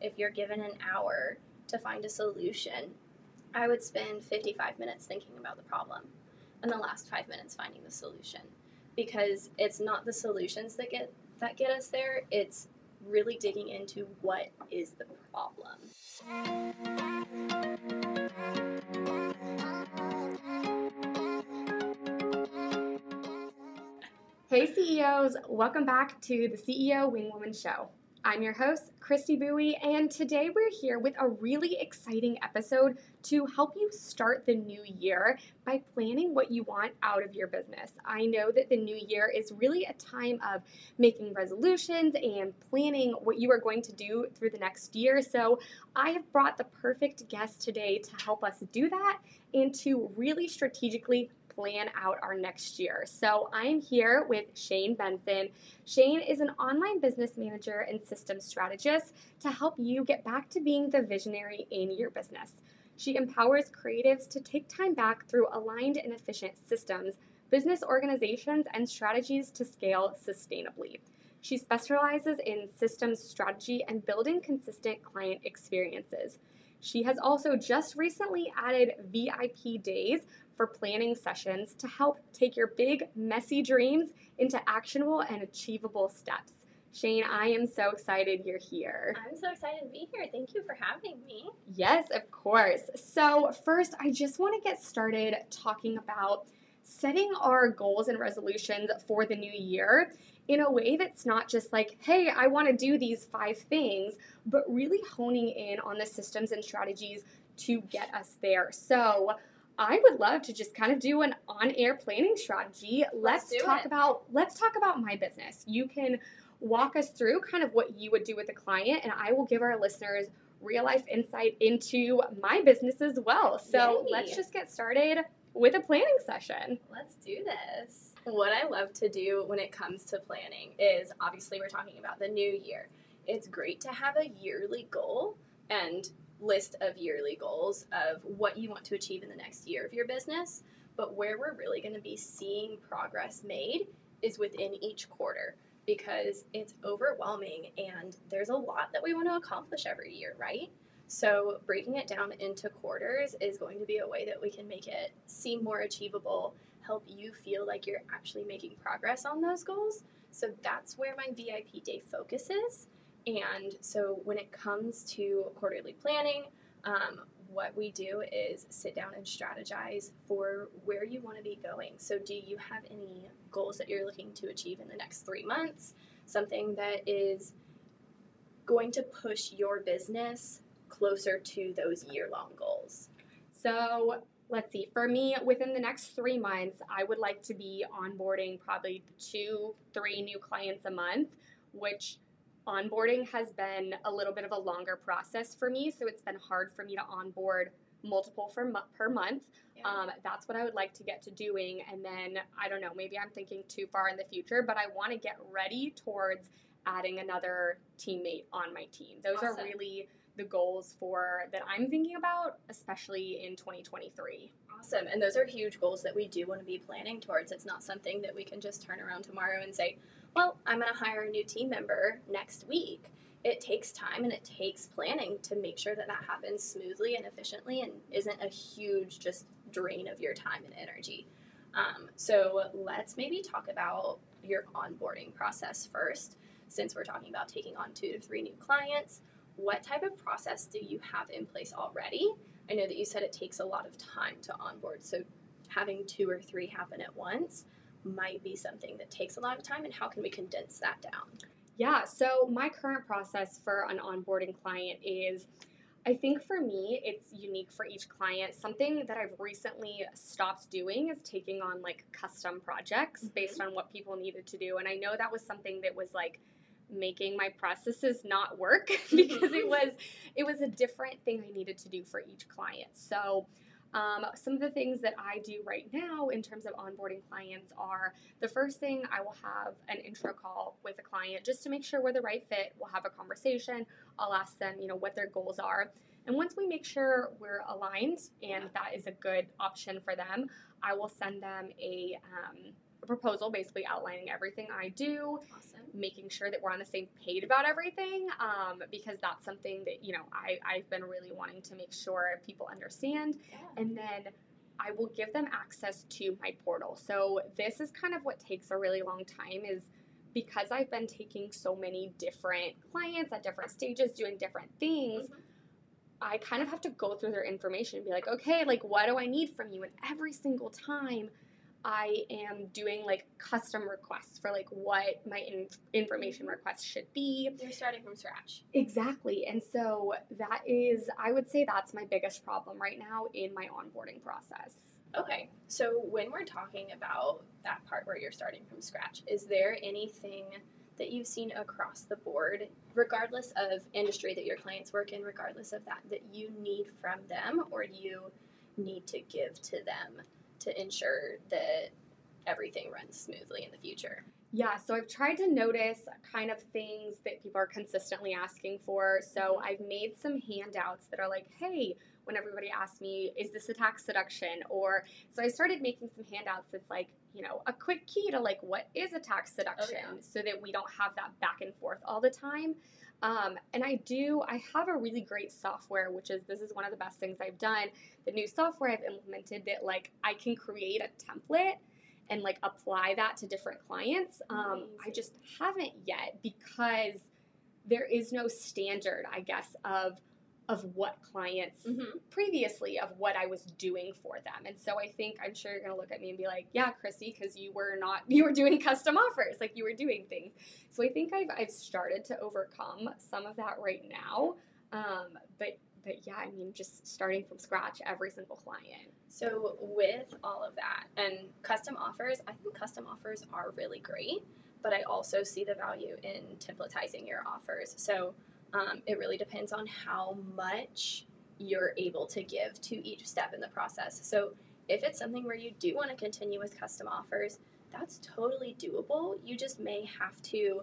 if you're given an hour to find a solution, I would spend 55 minutes thinking about the problem and the last 5 minutes finding the solution because it's not the solutions that get that get us there, it's really digging into what is the problem. Hey CEOs, welcome back to the CEO Wingwoman Show. I'm your host, Christy Bowie, and today we're here with a really exciting episode to help you start the new year by planning what you want out of your business. I know that the new year is really a time of making resolutions and planning what you are going to do through the next year. So I have brought the perfect guest today to help us do that and to really strategically plan out our next year. So I'm here with Shayne Benson. Shayne is an online business manager and systems strategist to help you get back to being the visionary in your business. She empowers creatives to take time back through aligned and efficient systems, business organizations, and strategies to scale sustainably. She specializes in systems strategy and building consistent client experiences. She has also just recently added VIP days for planning sessions to help take your big, messy dreams into actionable and achievable steps. Shayne, I am so excited you're here. I'm so excited to be here. Thank you for having me. Yes, of course. So, first, I just want to get started talking about setting our goals and resolutions for the new year in a way that's not just like, hey, I want to do these five things, but really honing in on the systems and strategies to get us there. So, I would love to just kind of do an on-air planning strategy. Let's, let's talk it. about let's talk about my business. You can walk us through kind of what you would do with a client and I will give our listeners real life insight into my business as well. So, Yay. let's just get started with a planning session. Let's do this. What I love to do when it comes to planning is obviously we're talking about the new year. It's great to have a yearly goal and list of yearly goals of what you want to achieve in the next year of your business. But where we're really going to be seeing progress made is within each quarter because it's overwhelming and there's a lot that we want to accomplish every year, right? So, breaking it down into quarters is going to be a way that we can make it seem more achievable, help you feel like you're actually making progress on those goals. So, that's where my VIP day focuses. And so, when it comes to quarterly planning, um, what we do is sit down and strategize for where you want to be going. So, do you have any goals that you're looking to achieve in the next three months? Something that is going to push your business closer to those year long goals. So let's see. For me, within the next three months, I would like to be onboarding probably two, three new clients a month, which onboarding has been a little bit of a longer process for me. So it's been hard for me to onboard multiple for mo- per month. Yeah. Um, that's what I would like to get to doing. And then I don't know, maybe I'm thinking too far in the future, but I want to get ready towards adding another teammate on my team. Those are really the goals for that I'm thinking about, especially in 2023. Awesome. And those are huge goals that we do want to be planning towards. It's not something that we can just turn around tomorrow and say, well, I'm going to hire a new team member next week. It takes time and it takes planning to make sure that that happens smoothly and efficiently and isn't a huge just drain of your time and energy. Um, so let's maybe talk about your onboarding process first, since we're talking about taking on two to three new clients. What type of process do you have in place already? I know that you said it takes a lot of time to onboard, so having two or three happen at once might be something that takes a lot of time, and how can we condense that down? Yeah, so my current process for an onboarding client is I think for me, it's unique for each client. Something that I've recently stopped doing is taking on like custom projects Mhm. based on what people needed to do. And I know that was something that was like making my processes not work because it was it was a different thing I needed to do for each client. So um, some of the things that I do right now in terms of onboarding clients are the first thing I will have an intro call with a client just to make sure we're the right fit. We'll have a conversation. I'll ask them, you know, what their goals are. And once we make sure we're aligned and that is a good option for them, I will send them a um, proposal basically outlining everything I do, Awesome. making sure that we're on the same page about everything, um, because that's something that you know I I've been really wanting to make sure people understand, Yeah. and then. I will give them access to my portal. So this is kind of what takes a really long time is because I've been taking so many different clients at different stages doing different things, Mhm. I kind of have to go through their information and be like, okay, like what do I need from you? And every single time I am doing like custom requests for like what my in- information requests should be. You're starting from scratch. Exactly. And so that is, I would say that's my biggest problem right now in my onboarding process. Okay, so when we're talking about that part where you're starting from scratch, is there anything that you've seen across the board, regardless of industry that your clients work in, regardless of that, that you need from them or you need to give to them to ensure that everything runs smoothly in the future? Yeah, so I've tried to notice kind of things that people are consistently asking for. So I've made some handouts that are like, hey, when everybody asks me, is this a tax deduction? Or so I started making some handouts that's like, you know, a quick key to like, what is a tax oh, deduction? yeah. So that we don't have that back and forth all the time. Um, and I do, I have a really great software, which is this is one of the best things I've done. The new software I've implemented that like I can create a template and like apply that to different clients. Um, I just haven't yet because there is no standard, I guess, of of what clients Mm-hmm. previously of what I was doing for them. And so I think I'm sure you're gonna look at me and be like, yeah, Chrissy, because you were not you were doing custom offers, like you were doing things. So I think I've I've started to overcome some of that right now. Um, but but yeah, I mean, just starting from scratch every single client. So, with all of that and custom offers, I think custom offers are really great, but I also see the value in templatizing your offers. So, um, it really depends on how much you're able to give to each step in the process. So, if it's something where you do want to continue with custom offers, that's totally doable. You just may have to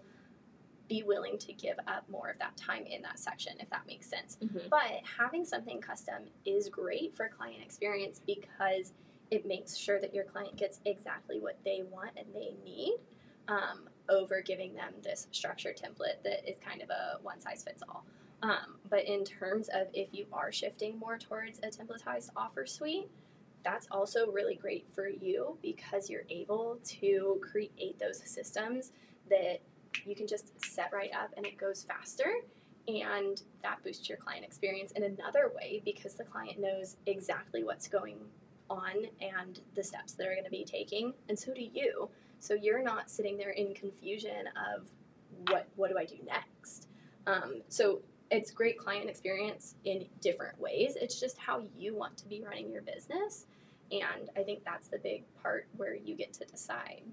be willing to give up more of that time in that section, if that makes sense. But having something custom is great for client experience because it makes sure that your client gets exactly what they want and they need um, over giving them this structured template that is kind of a one size fits all. Um, but in terms of if you are shifting more towards a templatized offer suite, that's also really great for you because you're able to create those systems that you can just set right up and it goes faster and that boosts your client experience in another way because the client knows exactly what's going on and the steps they're going to be taking and so do you so you're not sitting there in confusion of what what do i do next? Um, so it's great client experience in different ways. It's just how you want to be running your business. And i think that's the big part where you get to decide.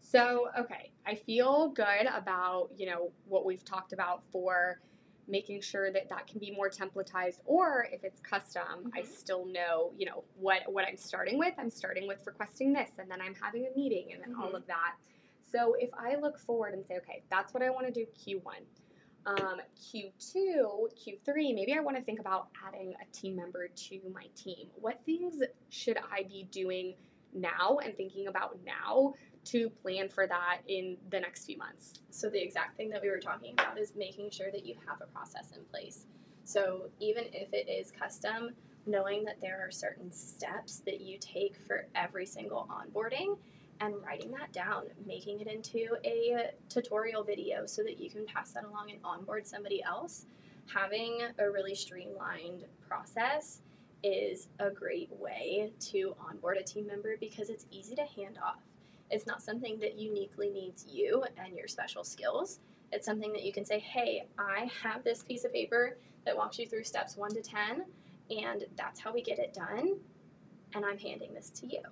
So, okay, I feel good about, you know, what we've talked about for making sure that that can be more templatized or if it's custom, I Mhm. still know, you know, what what I'm starting with. I'm starting with requesting this and then I'm having a meeting and then all Mhm. of that. So, if I look forward and say, okay, that's what I want to do Q1. Um, Q2, Q3, maybe I want to think about adding a team member to my team. What things should I be doing now and thinking about now to plan for that in the next few months. So the exact thing that we were talking about is making sure that you have a process in place. So even if it is custom, knowing that there are certain steps that you take for every single onboarding and writing that down, making it into a tutorial video so that you can pass that along and onboard somebody else. Having a really streamlined process is a great way to onboard a team member because it's easy to hand off. It's not something that uniquely needs you and your special skills. It's something that you can say, hey, I have this piece of paper that walks you through steps one to 10, and that's how we get it done, and I'm handing this to you.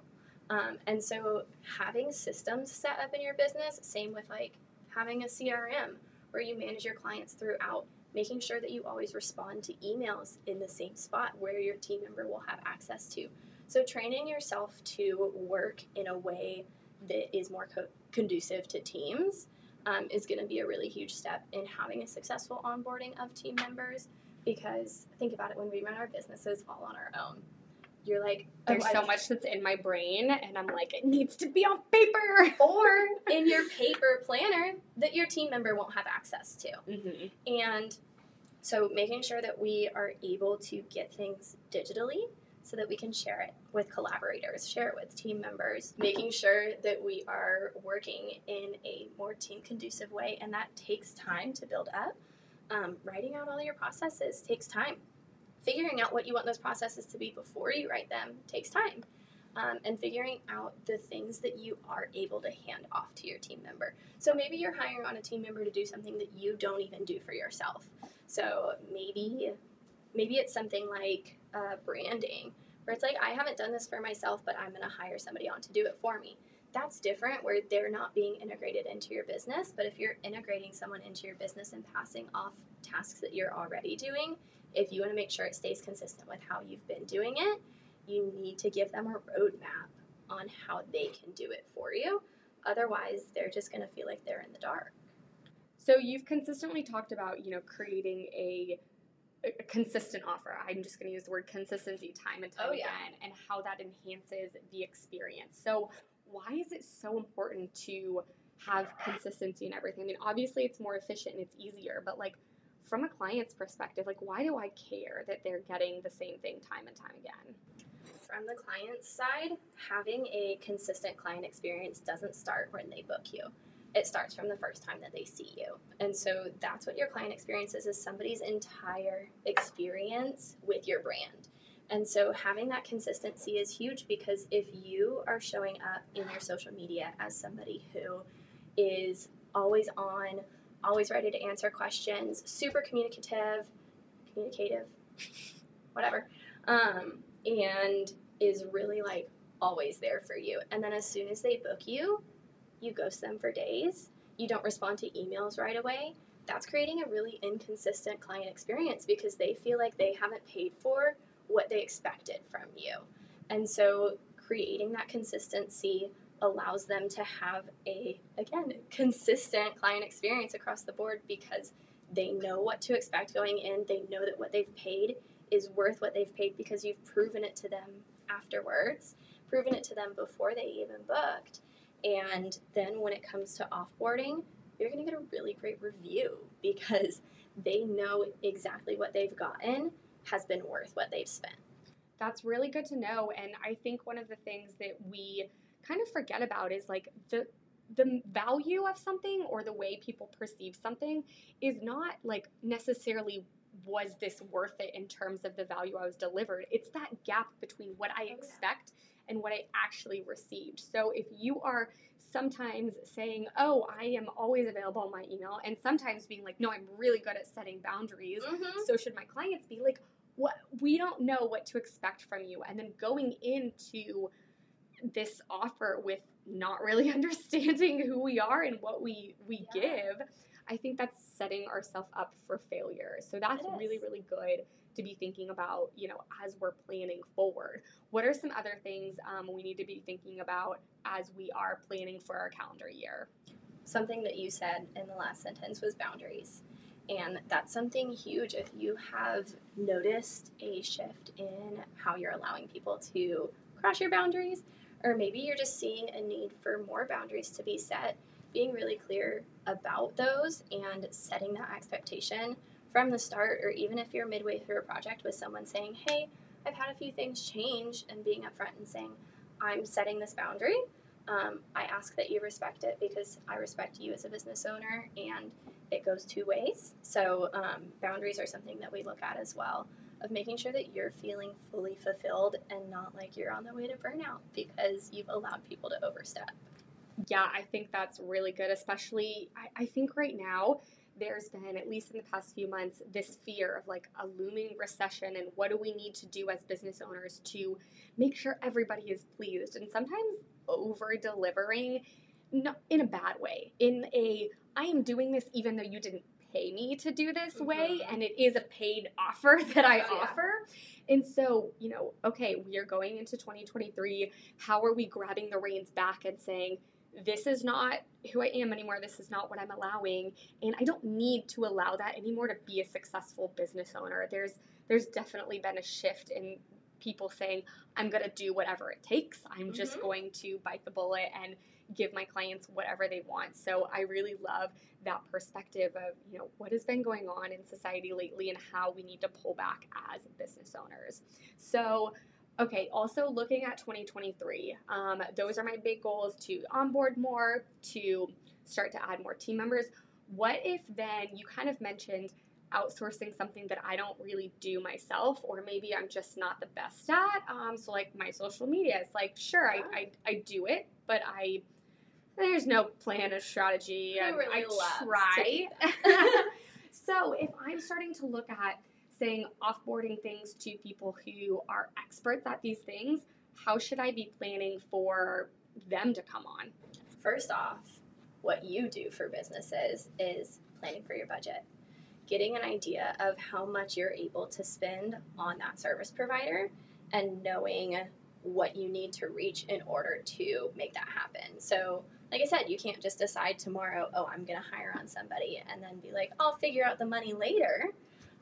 Um, and so having systems set up in your business, same with like having a CRM where you manage your clients throughout, making sure that you always respond to emails in the same spot where your team member will have access to. So training yourself to work in a way that is more co- conducive to teams um, is going to be a really huge step in having a successful onboarding of team members because think about it when we run our businesses all on our own you're like, there's oh, so much that's in my brain, and I'm like, it needs to be on paper. or in your paper planner that your team member won't have access to. Mm-hmm. And so making sure that we are able to get things digitally so that we can share it with collaborators, share it with team members, making sure that we are working in a more team conducive way, and that takes time to build up. Um, writing out all your processes takes time. Figuring out what you want those processes to be before you write them takes time. Um, and figuring out the things that you are able to hand off to your team member. So maybe you're hiring on a team member to do something that you don't even do for yourself. So maybe maybe it's something like uh, branding, where it's like I haven't done this for myself, but I'm going to hire somebody on to do it for me. That's different where they're not being integrated into your business. But if you're integrating someone into your business and passing off tasks that you're already doing, if you want to make sure it stays consistent with how you've been doing it, you need to give them a roadmap on how they can do it for you. Otherwise, they're just going to feel like they're in the dark. So you've consistently talked about, you know, creating a, a consistent offer. I'm just going to use the word consistency time and time Oh, yeah. again, and how that enhances the experience. So why is it so important to have consistency in everything? I mean, obviously it's more efficient and it's easier, but like from a client's perspective, like why do I care that they're getting the same thing time and time again? From the client's side, having a consistent client experience doesn't start when they book you. It starts from the first time that they see you. And so that's what your client experience is, is somebody's entire experience with your brand. And so having that consistency is huge because if you are showing up in your social media as somebody who is always on, always ready to answer questions, super communicative, communicative, whatever, um, and is really like always there for you. And then as soon as they book you, you ghost them for days. You don't respond to emails right away. That's creating a really inconsistent client experience because they feel like they haven't paid for what they expected from you. And so creating that consistency allows them to have a again consistent client experience across the board because they know what to expect going in. They know that what they've paid is worth what they've paid because you've proven it to them afterwards, proven it to them before they even booked. And then when it comes to offboarding, you're going to get a really great review because they know exactly what they've gotten has been worth what they've spent. That's really good to know. And I think one of the things that we kind of forget about is like the the value of something or the way people perceive something is not like necessarily was this worth it in terms of the value I was delivered. It's that gap between what I oh, yeah. And what I actually received. So if you are sometimes saying, "Oh, I am always available on my email," and sometimes being like, "No, I'm really good at setting boundaries." Mm-hmm. so should my clients be like what we don't know what to expect from you and then going into this offer with not really understanding who we are and what we we Yeah. give i think that's setting ourselves up for failure so that's really really good to be thinking about you know as we're planning forward what are some other things um, we need to be thinking about as we are planning for our calendar year Something that you said in the last sentence was boundaries. And that's something huge. If you have noticed a shift in how you're allowing people to cross your boundaries, or maybe you're just seeing a need for more boundaries to be set, being really clear about those and setting that expectation from the start, or even if you're midway through a project with someone saying, Hey, I've had a few things change, and being upfront and saying, I'm setting this boundary. Um, I ask that you respect it because I respect you as a business owner, and it goes two ways. So, um, boundaries are something that we look at as well of making sure that you're feeling fully fulfilled and not like you're on the way to burnout because you've allowed people to overstep. Yeah, I think that's really good, especially I, I think right now there's been, at least in the past few months, this fear of like a looming recession and what do we need to do as business owners to make sure everybody is pleased. And sometimes over delivering, not in a bad way, in a I am doing this even though you didn't pay me to do this way, Mhm. and it is a paid offer that I yeah. offer. And so, you know, okay, we are going into 2023. How are we grabbing the reins back and saying, this is not who I am anymore. This is not what I'm allowing, and I don't need to allow that anymore to be a successful business owner. There's there's definitely been a shift in people saying, I'm going to do whatever it takes. I'm just Mhm. going to bite the bullet and give my clients whatever they want. So I really love that perspective of, you know, what has been going on in society lately and how we need to pull back as business owners. So, okay, also looking at 2023, um, those are my big goals to onboard more, to start to add more team members. What if then you kind of mentioned outsourcing something that I don't really do myself, or maybe I'm just not the best at? Um, so, like my social media, it's like, sure, I, I, I do it, but I there's no plan or strategy. And really I try. so if I'm starting to look at saying offboarding things to people who are experts at these things, how should I be planning for them to come on? First off, what you do for businesses is planning for your budget. Getting an idea of how much you're able to spend on that service provider and knowing what you need to reach in order to make that happen. So, like I said, you can't just decide tomorrow, oh, I'm going to hire on somebody and then be like, I'll figure out the money later.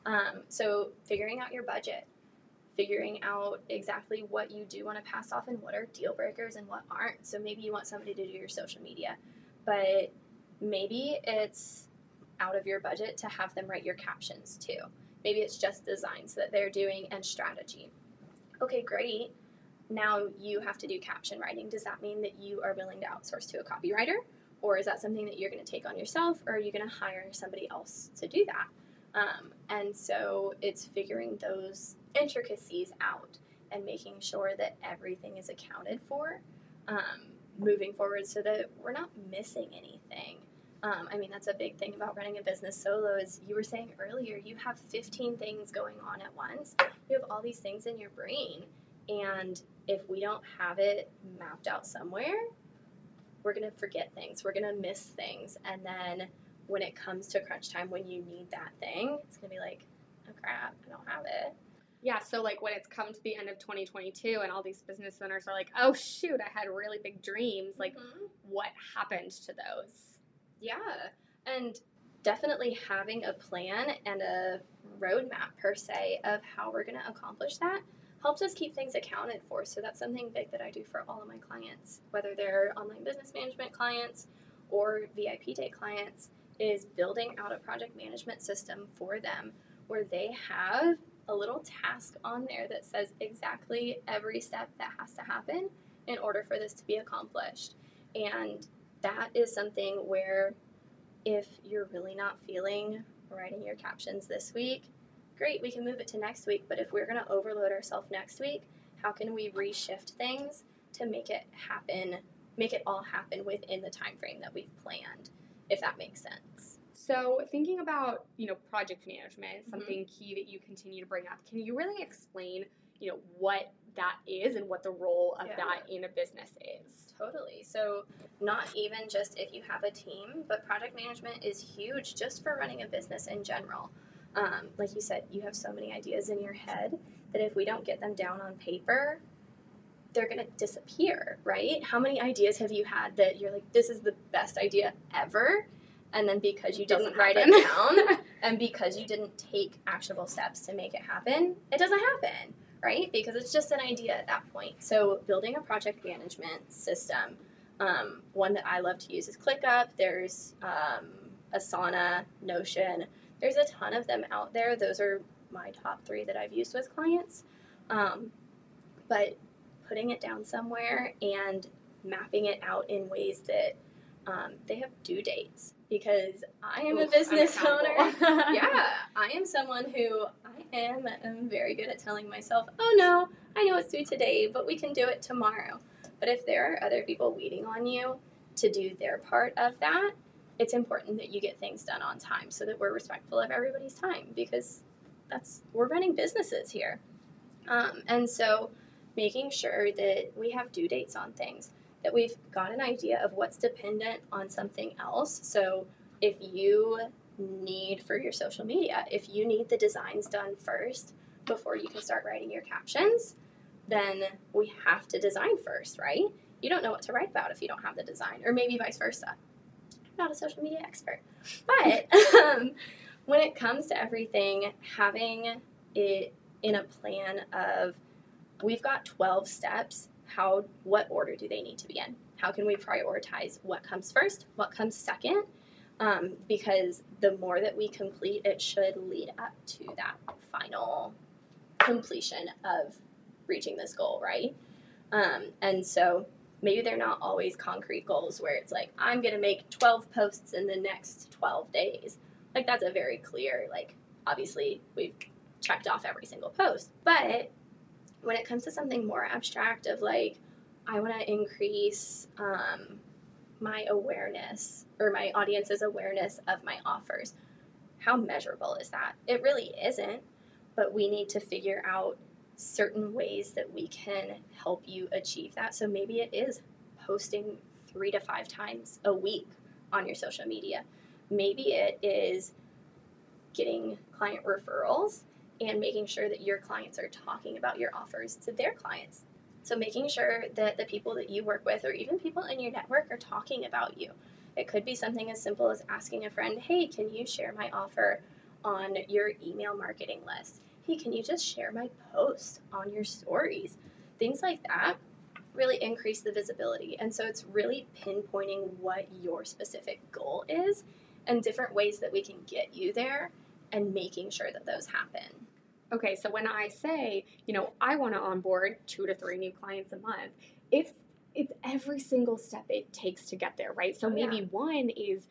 Um, so, figuring out your budget, figuring out exactly what you do want to pass off and what are deal breakers and what aren't. So, maybe you want somebody to do your social media, but maybe it's out of your budget to have them write your captions too. Maybe it's just designs that they're doing and strategy. Okay, great. Now you have to do caption writing. Does that mean that you are willing to outsource to a copywriter? Or is that something that you're going to take on yourself? Or are you going to hire somebody else to do that? Um, and so it's figuring those intricacies out and making sure that everything is accounted for um, moving forward so that we're not missing anything. Um, I mean, that's a big thing about running a business solo. Is you were saying earlier, you have 15 things going on at once. You have all these things in your brain, and if we don't have it mapped out somewhere, we're gonna forget things. We're gonna miss things, and then when it comes to crunch time, when you need that thing, it's gonna be like, oh crap, I don't have it. Yeah, so like when it's come to the end of 2022 and all these business owners are like, oh shoot, I had really big dreams. Like, Mhm. what happened to those? Yeah, and definitely having a plan and a roadmap per se of how we're to accomplish that helps us keep things accounted for. So that's something big that I do for all of my clients, whether they're online business management clients or VIP day clients, is building out a project management system for them where they have a little task on there that says exactly every step that has to happen in order for this to be accomplished. And that is something where if you're really not feeling writing your captions this week, great, we can move it to next week. But if we're going to overload ourselves next week, how can we reshift things to make it happen, make it all happen within the time frame that we've planned, if that makes sense? So, thinking about you know project management, Mhm. something key that you continue to bring up. Can you really explain you know what that is and what the role of Yeah. that in a business is? Totally. So, not even just if you have a team, but project management is huge just for running a business in general. Um, like you said, you have so many ideas in your head that if we don't get them down on paper, they're going to disappear, right? How many ideas have you had that you're like, this is the best idea ever? And then because you didn't write it down and because you didn't take actionable steps to make it happen, it doesn't happen, right? Because it's just an idea at that point. So, building a project management system, um, one that I love to use is ClickUp. There's um, Asana, Notion. There's a ton of them out there. Those are my top three that I've used with clients. Um, but putting it down somewhere and mapping it out in ways that um, they have due dates because I am a business owner yeah, I am someone who I am, am very good at telling myself, oh no, I know it's due today, but we can do it tomorrow. But if there are other people waiting on you to do their part of that, it's important that you get things done on time so that we're respectful of everybody's time because that's we're running businesses here. Um, and so making sure that we have due dates on things, that we've got an idea of what's dependent on something else. So if you need for your social media, if you need the designs done first before you can start writing your captions, then we have to design first, right? You don't know what to write about if you don't have the design, or maybe vice versa. I'm not a social media expert, but um, when it comes to everything, having it in a plan of we've got 12 steps. How, what order do they need to be in? How can we prioritize what comes first, what comes second? Um, because the more that we complete, it should lead up to that final completion of reaching this goal, right? Um, and so maybe they're not always concrete goals where it's like, I'm going to make 12 posts in the next 12 days. Like, that's a very clear, like, obviously, we've checked off every single post. But when it comes to something more abstract, of like, I want to increase um, my awareness or my audience's awareness of my offers, how measurable is that? It really isn't, but we need to figure out certain ways that we can help you achieve that. So maybe it is posting three to five times a week on your social media. Maybe it is getting client referrals and making sure that your clients are talking about your offers to their clients. So making sure that the people that you work with or even people in your network are talking about you. It could be something as simple as asking a friend, "Hey, can you share my offer on your email marketing list?" hey, can you just share my post on your stories? Things like that really increase the visibility. And so it's really pinpointing what your specific goal is and different ways that we can get you there and making sure that those happen. Okay, so when I say, you know, I want to onboard two to three new clients a month, it's it's every single step it takes to get there, right? So oh, maybe yeah. one is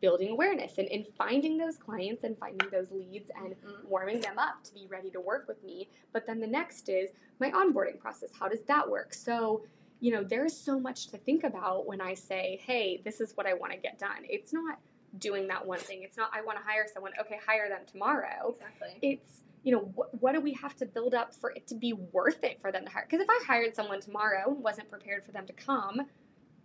building awareness and, and finding those clients and finding those leads and mm-hmm. warming them up to be ready to work with me. But then the next is my onboarding process. How does that work? So, you know, there's so much to think about when I say, hey, this is what I want to get done. It's not doing that one thing. It's not, I want to hire someone. Okay, hire them tomorrow. Exactly. It's, you know, what, what do we have to build up for it to be worth it for them to hire? Because if I hired someone tomorrow and wasn't prepared for them to come,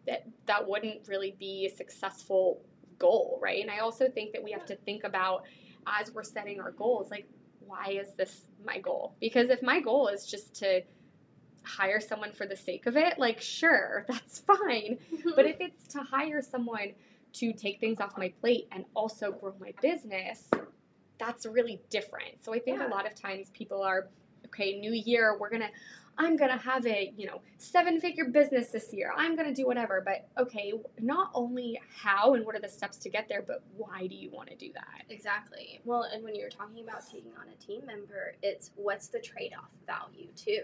that that wouldn't really be a successful goal, right? And I also think that we have to think about as we're setting our goals, like, why is this my goal? Because if my goal is just to hire someone for the sake of it, like, sure, that's fine. But if it's to hire someone to take things off my plate and also grow my business, that's really different. So I think yeah. a lot of times people are, okay, new year, we're gonna I'm going to have a, you know, seven figure business this year. I'm going to do whatever. But okay, not only how and what are the steps to get there, but why do you want to do that? Exactly. Well, and when you're talking about taking on a team member, it's what's the trade off value too?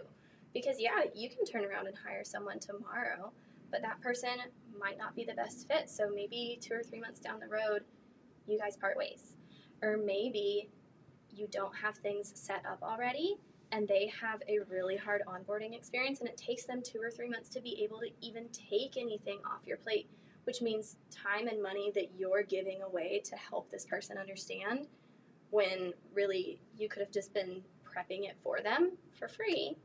Because yeah, you can turn around and hire someone tomorrow, but that person might not be the best fit. So maybe two or three months down the road, you guys part ways. Or maybe you don't have things set up already and they have a really hard onboarding experience and it takes them two or three months to be able to even take anything off your plate which means time and money that you're giving away to help this person understand when really you could have just been prepping it for them for free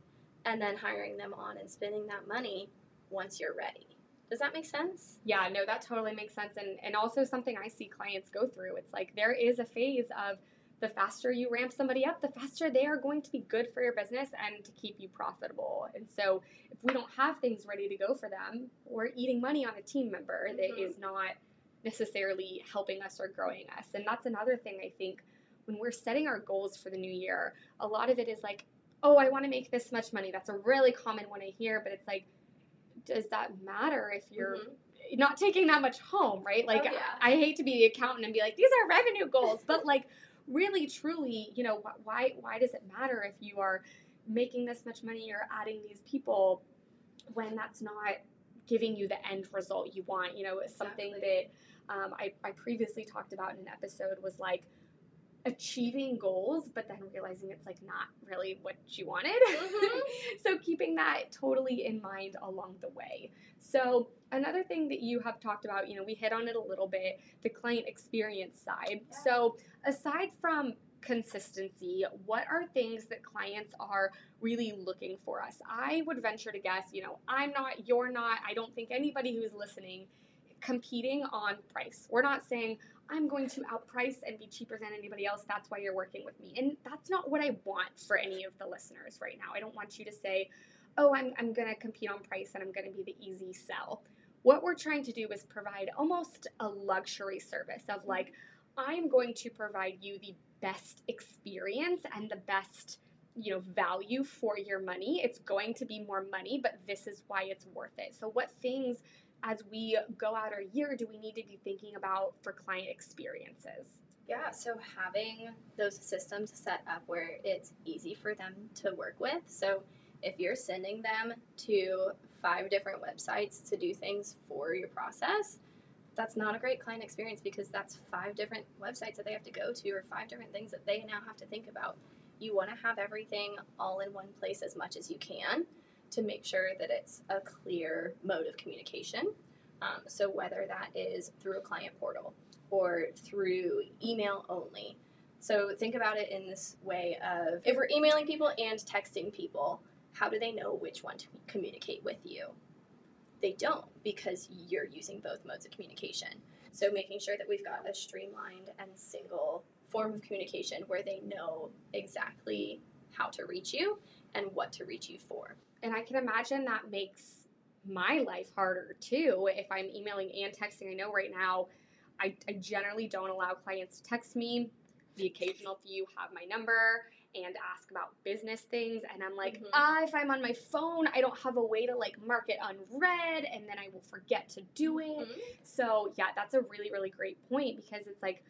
and then hiring them on and spending that money once you're ready does that make sense yeah no that totally makes sense and and also something i see clients go through it's like there is a phase of the faster you ramp somebody up, the faster they are going to be good for your business and to keep you profitable. And so, if we don't have things ready to go for them, we're eating money on a team member mm-hmm. that is not necessarily helping us or growing us. And that's another thing I think when we're setting our goals for the new year, a lot of it is like, oh, I want to make this much money. That's a really common one I hear, but it's like, does that matter if you're mm-hmm. not taking that much home, right? Like, oh, yeah. I, I hate to be the accountant and be like, these are revenue goals, but like, really truly you know why why does it matter if you are making this much money or adding these people when that's not giving you the end result you want you know something that um, I, I previously talked about in an episode was like achieving goals, but then realizing it's like not really what you wanted. Mm-hmm. so keeping that totally in mind along the way. So another thing that you have talked about, you know, we hit on it a little bit, the client experience side. Yeah. So aside from consistency, what are things that clients are really looking for us? I would venture to guess, you know, I'm not, you're not, I don't think anybody who's listening competing on price. We're not saying, I'm going to outprice and be cheaper than anybody else. That's why you're working with me. And that's not what I want for any of the listeners right now. I don't want you to say, oh, I'm, I'm going to compete on price and I'm going to be the easy sell. What we're trying to do is provide almost a luxury service of mm-hmm. like, I'm going to provide you the best experience and the best you know value for your money it's going to be more money but this is why it's worth it so what things as we go out our year do we need to be thinking about for client experiences yeah, so having those systems set up where it's easy for them to work with. So if you're sending them to five different websites to do things for your process, that's not a great client experience because that's five different websites that they have to go to or five different things that they now have to think about. You want to have everything all in one place as much as you can to make sure that it's a clear mode of communication. Um, so, whether that is through a client portal or through email only. So, think about it in this way of if we're emailing people and texting people, how do they know which one to communicate with you? They don't because you're using both modes of communication. So, making sure that we've got a streamlined and single form of communication where they know exactly how to reach you and what to reach you for. And I can imagine that makes my life harder too if I'm emailing and texting. I know right now I, I generally don't allow clients to text me. The occasional few have my number and ask about business things and i'm like mm-hmm. ah if i'm on my phone i don't have a way to like mark it unread and then i will forget to do it mm-hmm. so yeah that's a really really great point because it's like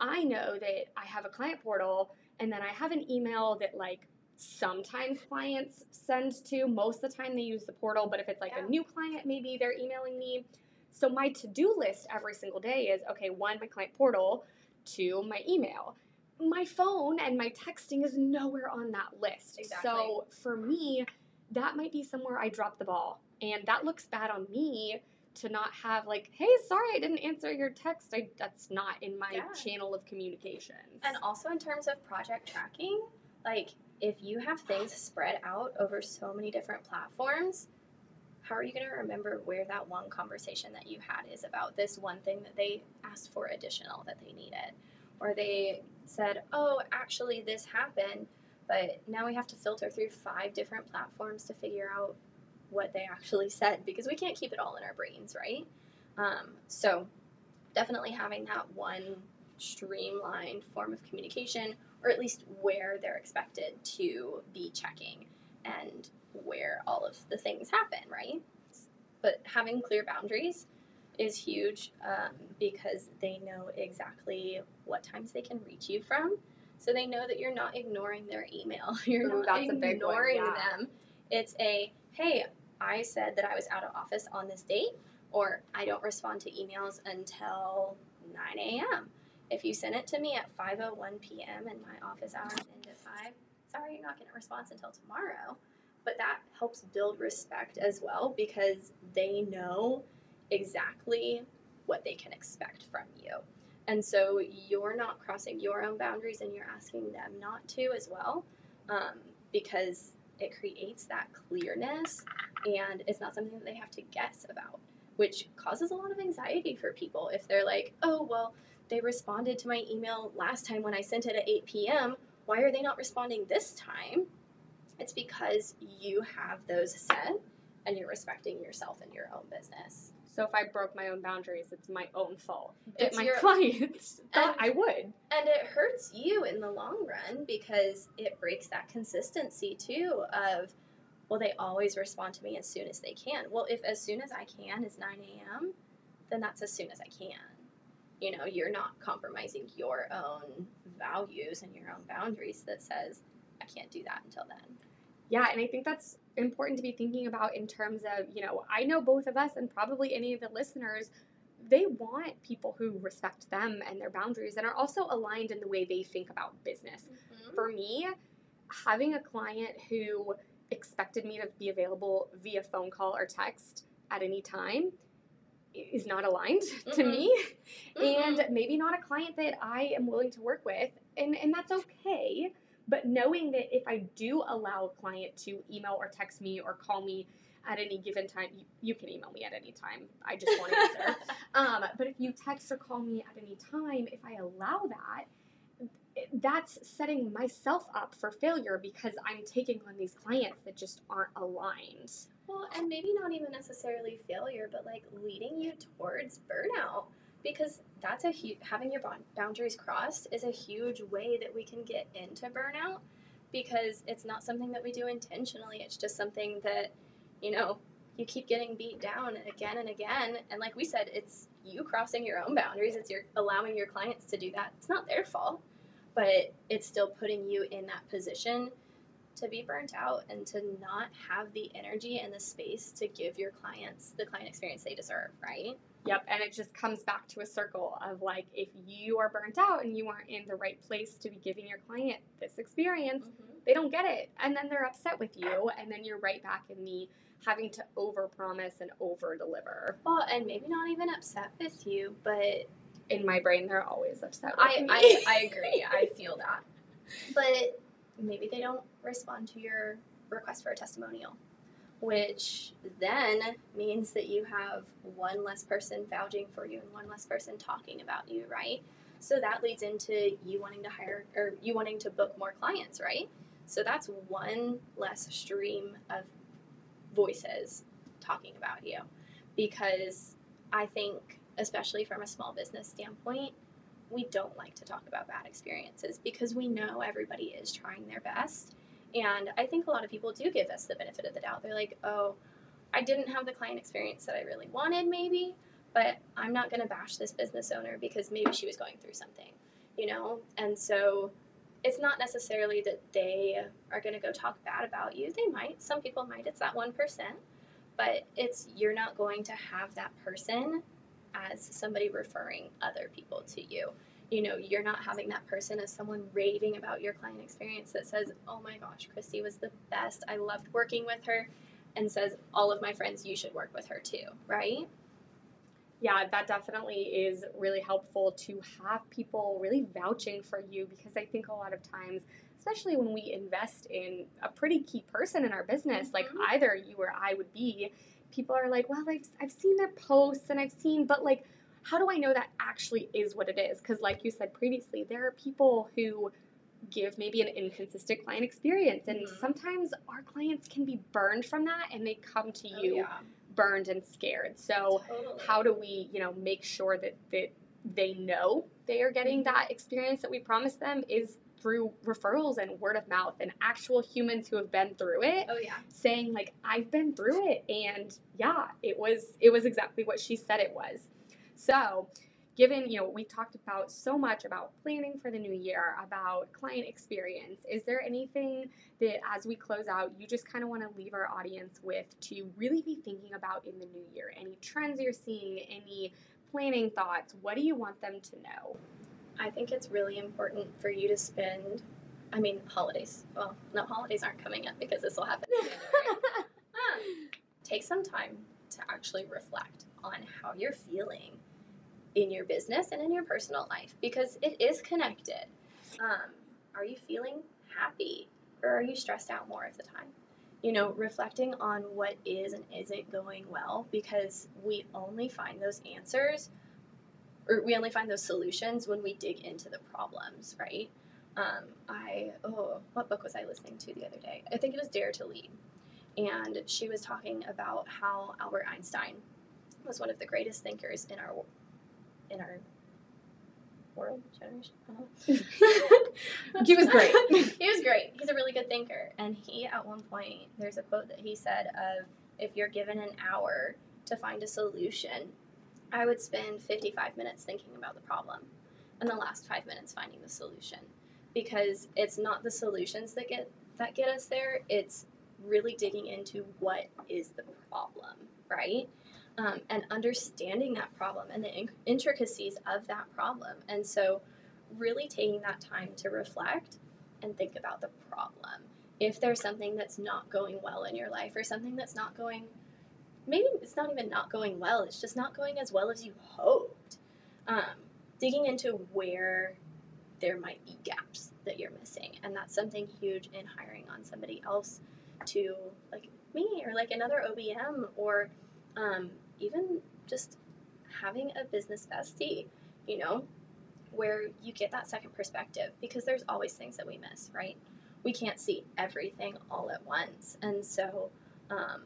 i know that i have a client portal and then i have an email that like sometimes clients send to most of the time they use the portal but if it's like yeah. a new client maybe they're emailing me so my to-do list every single day is okay one my client portal two my email my phone and my texting is nowhere on that list. Exactly. So for me, that might be somewhere I drop the ball. And that looks bad on me to not have like, hey, sorry, I didn't answer your text. I, that's not in my yeah. channel of communication. And also in terms of project tracking, like if you have things spread out over so many different platforms, how are you going to remember where that one conversation that you had is about this one thing that they asked for additional that they needed? or they said, oh, actually, this happened, but now we have to filter through five different platforms to figure out what they actually said because we can't keep it all in our brains, right? Um, so, definitely having that one streamlined form of communication, or at least where they're expected to be checking and where all of the things happen, right? But having clear boundaries is huge um, because they know exactly what times they can reach you from. So they know that you're not ignoring their email. You're Ooh, not ignoring yeah. them. It's a, hey, I said that I was out of office on this date, or I don't respond to emails until 9 a.m. If you send it to me at 5.01 p.m. and my office hours end at 5, sorry, you're not getting a response until tomorrow. But that helps build respect as well because they know – exactly what they can expect from you. And so you're not crossing your own boundaries and you're asking them not to as well um, because it creates that clearness and it's not something that they have to guess about, which causes a lot of anxiety for people if they're like, oh, well, they responded to my email last time when I sent it at 8 p.m. Why are they not responding this time? It's because you have those set and you're respecting yourself and your own business. So if I broke my own boundaries, it's my own fault. It's my your, clients thought I would. And it hurts you in the long run because it breaks that consistency too of, well, they always respond to me as soon as they can. Well, if as soon as I can is 9 a.m., then that's as soon as I can. You know, you're not compromising your own values and your own boundaries that says, I can't do that until then. Yeah, and I think that's important to be thinking about in terms of, you know, I know both of us and probably any of the listeners, they want people who respect them and their boundaries and are also aligned in the way they think about business. Mm-hmm. For me, having a client who expected me to be available via phone call or text at any time is not aligned mm-hmm. to me mm-hmm. and maybe not a client that I am willing to work with and and that's okay but knowing that if I do allow a client to email or text me or call me at any given time, you, you can email me at any time. I just want to answer. um, but if you text or call me at any time, if I allow that, that's setting myself up for failure because I'm taking on these clients that just aren't aligned. Well, and maybe not even necessarily failure, but like leading you towards burnout because that's a huge having your boundaries crossed is a huge way that we can get into burnout because it's not something that we do intentionally. It's just something that, you know, you keep getting beat down again and again. And like we said, it's you crossing your own boundaries. It's your allowing your clients to do that. It's not their fault, but it's still putting you in that position to be burnt out and to not have the energy and the space to give your clients the client experience they deserve, right? Yep, and it just comes back to a circle of like if you are burnt out and you aren't in the right place to be giving your client this experience, mm-hmm. they don't get it. And then they're upset with you, and then you're right back in the having to overpromise and over deliver. Well, and maybe not even upset with you, but in my brain they're always upset I, I, I agree. I feel that. But maybe they don't respond to your request for a testimonial which then means that you have one less person vouching for you and one less person talking about you, right? So that leads into you wanting to hire or you wanting to book more clients, right? So that's one less stream of voices talking about you. Because I think, especially from a small business standpoint, we don't like to talk about bad experiences because we know everybody is trying their best and I think a lot of people do give us the benefit of the doubt. They're like, oh, I didn't have the client experience that I really wanted, maybe, but I'm not going to bash this business owner because maybe she was going through something, you know? And so it's not necessarily that they are going to go talk bad about you. They might. Some people might. It's that 1%. But it's you're not going to have that person as somebody referring other people to you you know, you're not having that person as someone raving about your client experience that says, oh my gosh, Christy was the best. I loved working with her. And says, all of my friends, you should work with her too, right? Yeah, that definitely is really helpful to have people really vouching for you because I think a lot of times, especially when we invest in a pretty key person in our business, mm-hmm. like either you or I would be, people are like, well, I've, I've seen their posts and I've seen, but like, how do I know that actually is what it is? Because, like you said previously, there are people who give maybe an inconsistent client experience, and mm-hmm. sometimes our clients can be burned from that and they come to oh, you oh, yeah. Burned and scared. So, totally. how do we, you know, make sure that, that they know they are getting mm-hmm. that experience that we promised them is through referrals and word of mouth and actual humans who have been through it oh yeah saying like i've been through it and yeah it was it was exactly what she said it was so, given you know we talked about so much about planning for the new year about client experience is there anything that as we close out you just kind of want to leave our audience with to really be thinking about in the new year? Any trends you're seeing any planning thoughts? What do you want them to know? I think it's really important for you to spend i mean holidays. Well no holidays aren't coming up because this will happen um, take some time to actually reflect on how you're feeling in your business and in your personal life because it is connected. Um, are you feeling happy or are you stressed out more of the time? You know, reflecting on what is and isn't going well because we only find those answers or we only find those solutions when we dig into the problems, right? Um, I, oh, what book was I listening to the other day? I think it was Dare to Lead. And she was talking about how Albert Einstein was one of the greatest thinkers in our in our world generation. Uh-huh. he was great. he was great. He's a really good thinker, and he at one point there's a quote that he said of if you're given an hour to find a solution, I would spend 55 minutes thinking about the problem, and the last five minutes finding the solution, because it's not the solutions that get that get us there. It's really digging into what is the problem, right? Um, and understanding that problem and the in- intricacies of that problem. And so, really taking that time to reflect and think about the problem. If there's something that's not going well in your life, or something that's not going, maybe it's not even not going well, it's just not going as well as you hoped. Um, digging into where there might be gaps that you're missing. And that's something huge in hiring on somebody else to, like me, or like another OBM, or um, even just having a business bestie, you know, where you get that second perspective because there's always things that we miss, right? We can't see everything all at once. And so, um,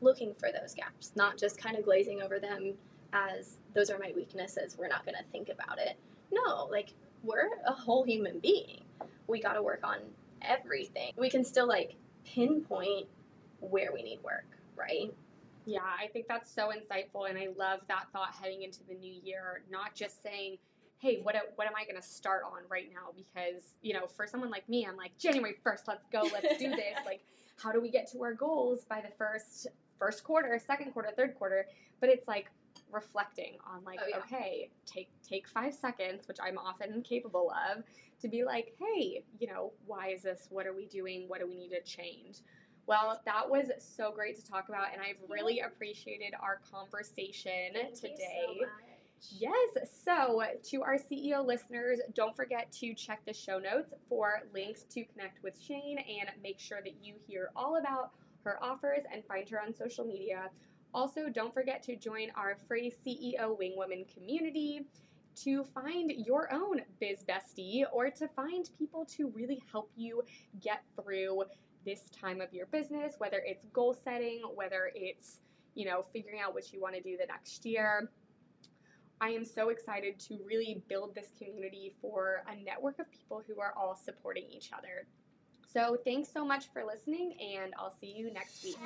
looking for those gaps, not just kind of glazing over them as those are my weaknesses, we're not going to think about it. No, like we're a whole human being. We got to work on everything. We can still like pinpoint where we need work, right? Yeah, I think that's so insightful, and I love that thought heading into the new year. Not just saying, "Hey, what what am I going to start on right now?" Because you know, for someone like me, I'm like January first, let's go, let's do this. like, how do we get to our goals by the first first quarter, second quarter, third quarter? But it's like reflecting on like, Oh, yeah. okay, take take five seconds, which I'm often capable of, to be like, hey, you know, why is this? What are we doing? What do we need to change? Well, that was so great to talk about, and I've really appreciated our conversation Thank today. You so much. Yes. So, to our CEO listeners, don't forget to check the show notes for links to connect with Shayne and make sure that you hear all about her offers and find her on social media. Also, don't forget to join our free CEO Wing Women community to find your own biz bestie or to find people to really help you get through this time of your business, whether it's goal setting, whether it's, you know, figuring out what you want to do the next year. I am so excited to really build this community for a network of people who are all supporting each other. So, thanks so much for listening, and I'll see you next week.